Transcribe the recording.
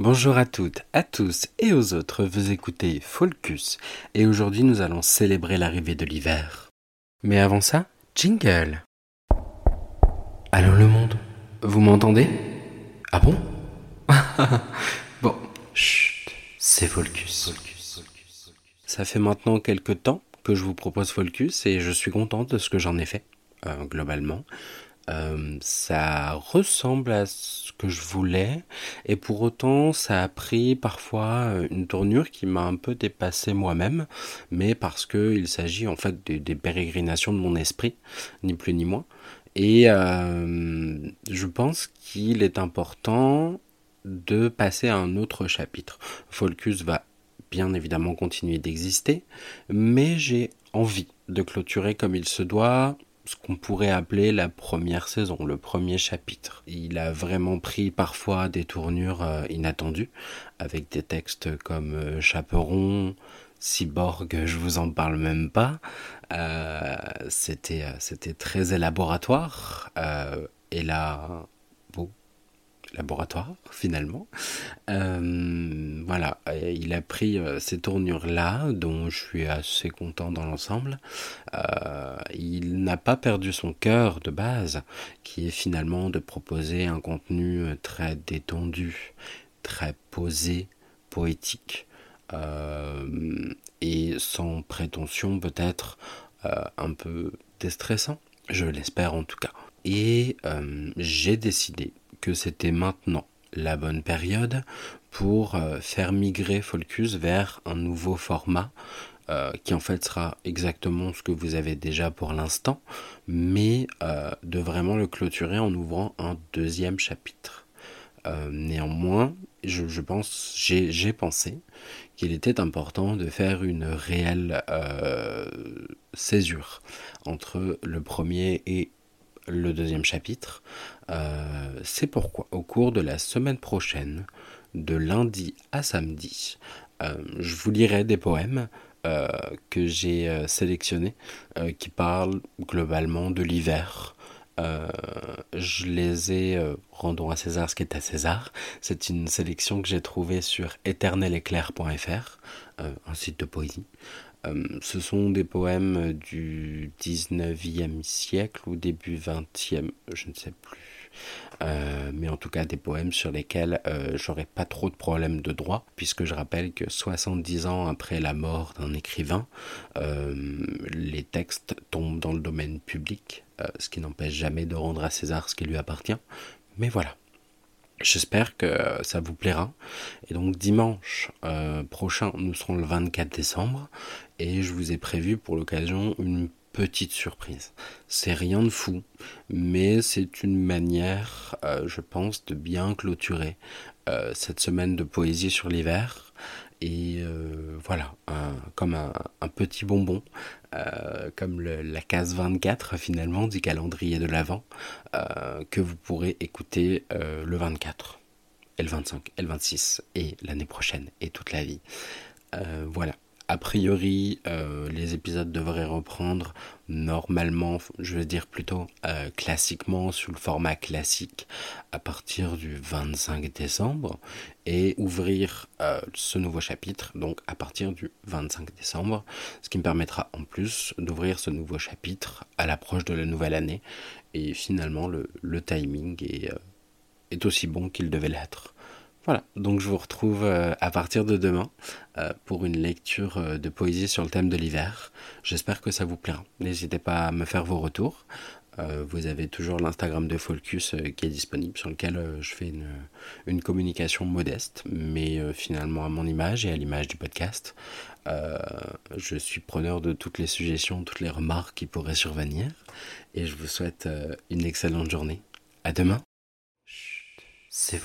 Bonjour à toutes, à tous et aux autres, vous écoutez Folcus et aujourd'hui nous allons célébrer l'arrivée de l'hiver. Mais avant ça, jingle. Allô le monde, vous m'entendez? Ah bon? Bon, chut, c'est Folcus. Ça fait maintenant quelques temps que je vous propose Folcus et je suis content de ce que j'en ai fait, euh, globalement. Euh, ça ressemble à ce que je voulais. Et pour autant ça a pris parfois euh, une tournure qui m'a un peu dépassé moi-même. Mais parce que il s'agit en fait des, pérégrinations de mon esprit ni plus ni moins. Et euh, je pense qu'il est important de passer à un autre chapitre. Folcus va bien évidemment continuer d'exister mais j'ai envie de clôturer comme il se doit ce qu'on pourrait appeler la première saison, le premier chapitre. Il a vraiment pris parfois des tournures euh, inattendues, avec des textes comme euh, Chaperon, Cyborg, je vous en parle même pas. Euh, c'était, très élaboratoire. et là, laboratoire finalement. Euh, voilà, il a pris euh, ces tournures-là, dont je suis assez content dans l'ensemble. Euh, il n'a pas perdu son cœur de base, qui est finalement de proposer un contenu très détendu, très posé, poétique, et sans prétention peut-être un peu déstressant, je l'espère en tout cas. Et j'ai décidé que c'était maintenant la bonne période pour euh, faire migrer Folcus vers un nouveau format euh, qui en fait sera exactement ce que vous avez déjà pour l'instant, mais euh, de vraiment le clôturer en ouvrant un deuxième chapitre. néanmoins, j'ai pensé qu'il était important de faire une réelle césure entre le premier et le deuxième chapitre. Euh, c'est pourquoi au cours de la semaine prochaine, de lundi à samedi, euh, je vous lirai des poèmes euh, que j'ai sélectionnés qui parlent globalement de l'hiver. Je les ai, rendons à César ce qui est à César. C'est une sélection que j'ai trouvée sur éternel-éclair.fr, un site de poésie. Euh, ce sont des poèmes du 19e siècle ou début 20e, je ne sais plus. Euh, mais en tout cas des poèmes sur lesquels euh, j'aurais pas trop de problèmes de droit, puisque je rappelle que 70 ans après la mort d'un écrivain, les textes tombent dans le domaine public, ce qui n'empêche jamais de rendre à César ce qui lui appartient. Mais voilà. J'espère que ça vous plaira. Et donc dimanche euh, prochain, nous serons le 24 décembre et je vous ai prévu pour l'occasion une petite surprise. C'est rien de fou, mais c'est une manière, euh, je pense, de bien clôturer euh, cette semaine de poésie sur l'hiver et euh, voilà, comme un, petit bonbon, comme la case 24 finalement du calendrier de l'Avent, que vous pourrez écouter le 24, et le 25, et le 26, et l'année prochaine, et toute la vie. voilà a priori, euh, les épisodes devraient reprendre normalement, je veux dire plutôt euh, classiquement, sous le format classique, à partir du 25 décembre, et ouvrir euh, ce nouveau chapitre, donc à partir du 25 décembre, ce qui me permettra en plus d'ouvrir ce nouveau chapitre à l'approche de la nouvelle année, et finalement le, timing est aussi bon qu'il devait l'être. Voilà, donc je vous retrouve euh, à partir de demain euh, pour une lecture euh, de poésie sur le thème de l'hiver. J'espère que ça vous plaira. N'hésitez pas à me faire vos retours. vous avez toujours l'Instagram de Folcus qui est disponible, sur lequel je fais une, communication modeste, mais finalement à mon image et à l'image du podcast. je suis preneur de toutes les suggestions, toutes les remarques qui pourraient survenir, et je vous souhaite une excellente journée. À demain. C'est.